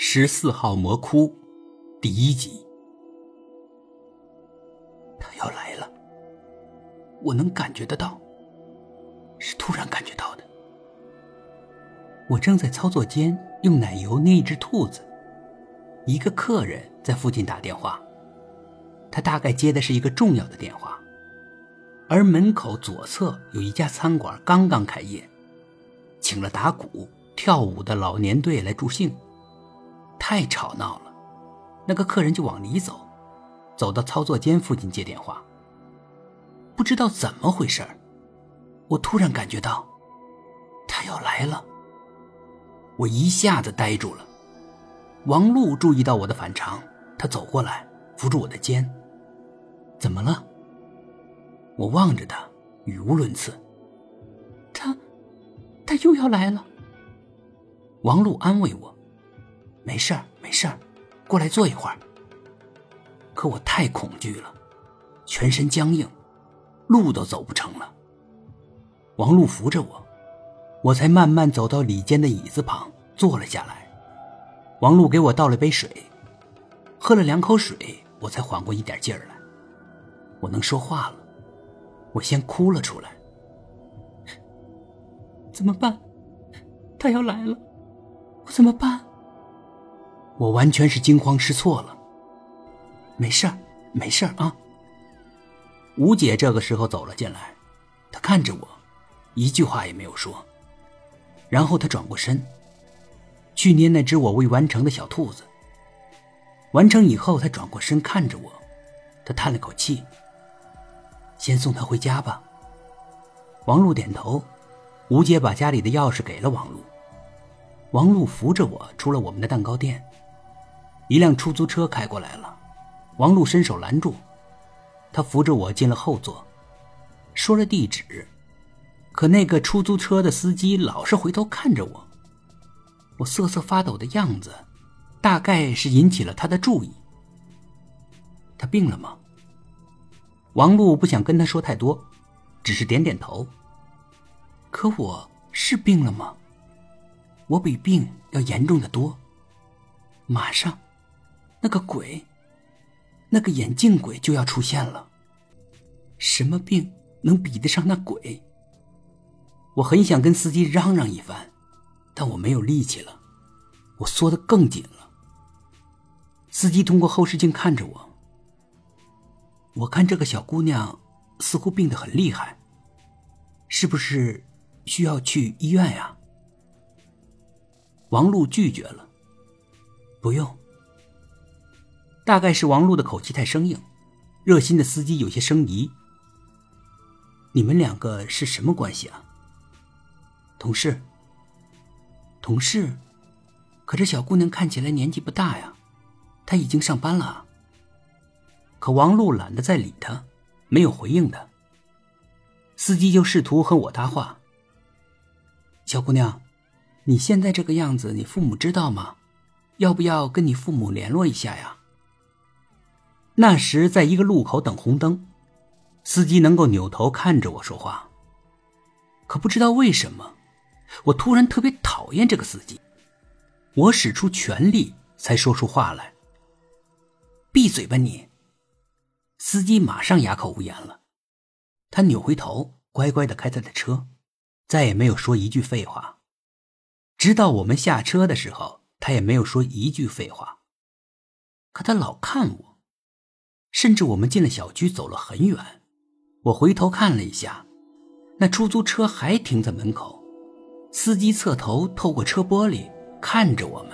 十四号魔窟，第一集。他要来了，我能感觉得到，是突然感觉到的。我正在操作间用奶油捏一只兔子，一个客人在附近打电话，他大概接的是一个重要的电话，而门口左侧有一家餐馆刚刚开业，请了打鼓、跳舞的老年队来助兴，太吵闹了，那个客人就往里走，走到操作间附近接电话。不知道怎么回事我突然感觉到他要来了。我一下子呆住了。王璐注意到我的反常，他走过来扶住我的肩。怎么了？我望着他，语无伦次。他，他又要来了。王璐安慰我：“没事儿，没事儿，过来坐一会儿。”可我太恐惧了，全身僵硬，路都走不成了。王璐扶着我。我才慢慢走到里间的椅子旁坐了下来，王璐给我倒了杯水，喝了两口水，我才缓过一点劲儿来。我能说话了，我先哭了出来。怎么办？他要来了，我怎么办？我完全是惊慌失措了。没事儿，没事儿啊。吴姐这个时候走了进来，她看着我，一句话也没有说。然后她转过身，去捏那只我未完成的小兔子。完成以后，她转过身看着我，她叹了口气：“先送他回家吧。”王璐点头，吴姐把家里的钥匙给了王璐。王璐扶着我出了我们的蛋糕店。一辆出租车开过来了，王璐伸手拦住，他扶着我进了后座，说了地址。可那个出租车的司机老是回头看着我，我瑟瑟发抖的样子，大概是引起了他的注意。他病了吗？王璐不想跟他说太多，只是点点头。可我是病了吗？我比病要严重的多。马上，那个鬼，那个眼镜鬼就要出现了。什么病能比得上那鬼？我很想跟司机嚷嚷一番，但我没有力气了，我缩得更紧了。司机通过后视镜看着我，我看这个小姑娘似乎病得很厉害，是不是需要去医院呀？王璐拒绝了，不用。大概是王璐的口气太生硬，热心的司机有些生疑。你们两个是什么关系啊？同事，同事，可这小姑娘看起来年纪不大呀，她已经上班了。可王璐懒得再理她，没有回应她。司机就试图和我搭话：“小姑娘，你现在这个样子，你父母知道吗？要不要跟你父母联络一下呀？”那时在一个路口等红灯，司机能够扭头看着我说话，可不知道为什么。我突然特别讨厌这个司机，我使出全力才说出话来。闭嘴吧你！司机马上哑口无言了，他扭回头，乖乖的开他的车，再也没有说一句废话。直到我们下车的时候，他也没有说一句废话。可他老看我，甚至我们进了小区，走了很远，我回头看了一下，那出租车还停在门口。司机侧头透过车玻璃看着我们。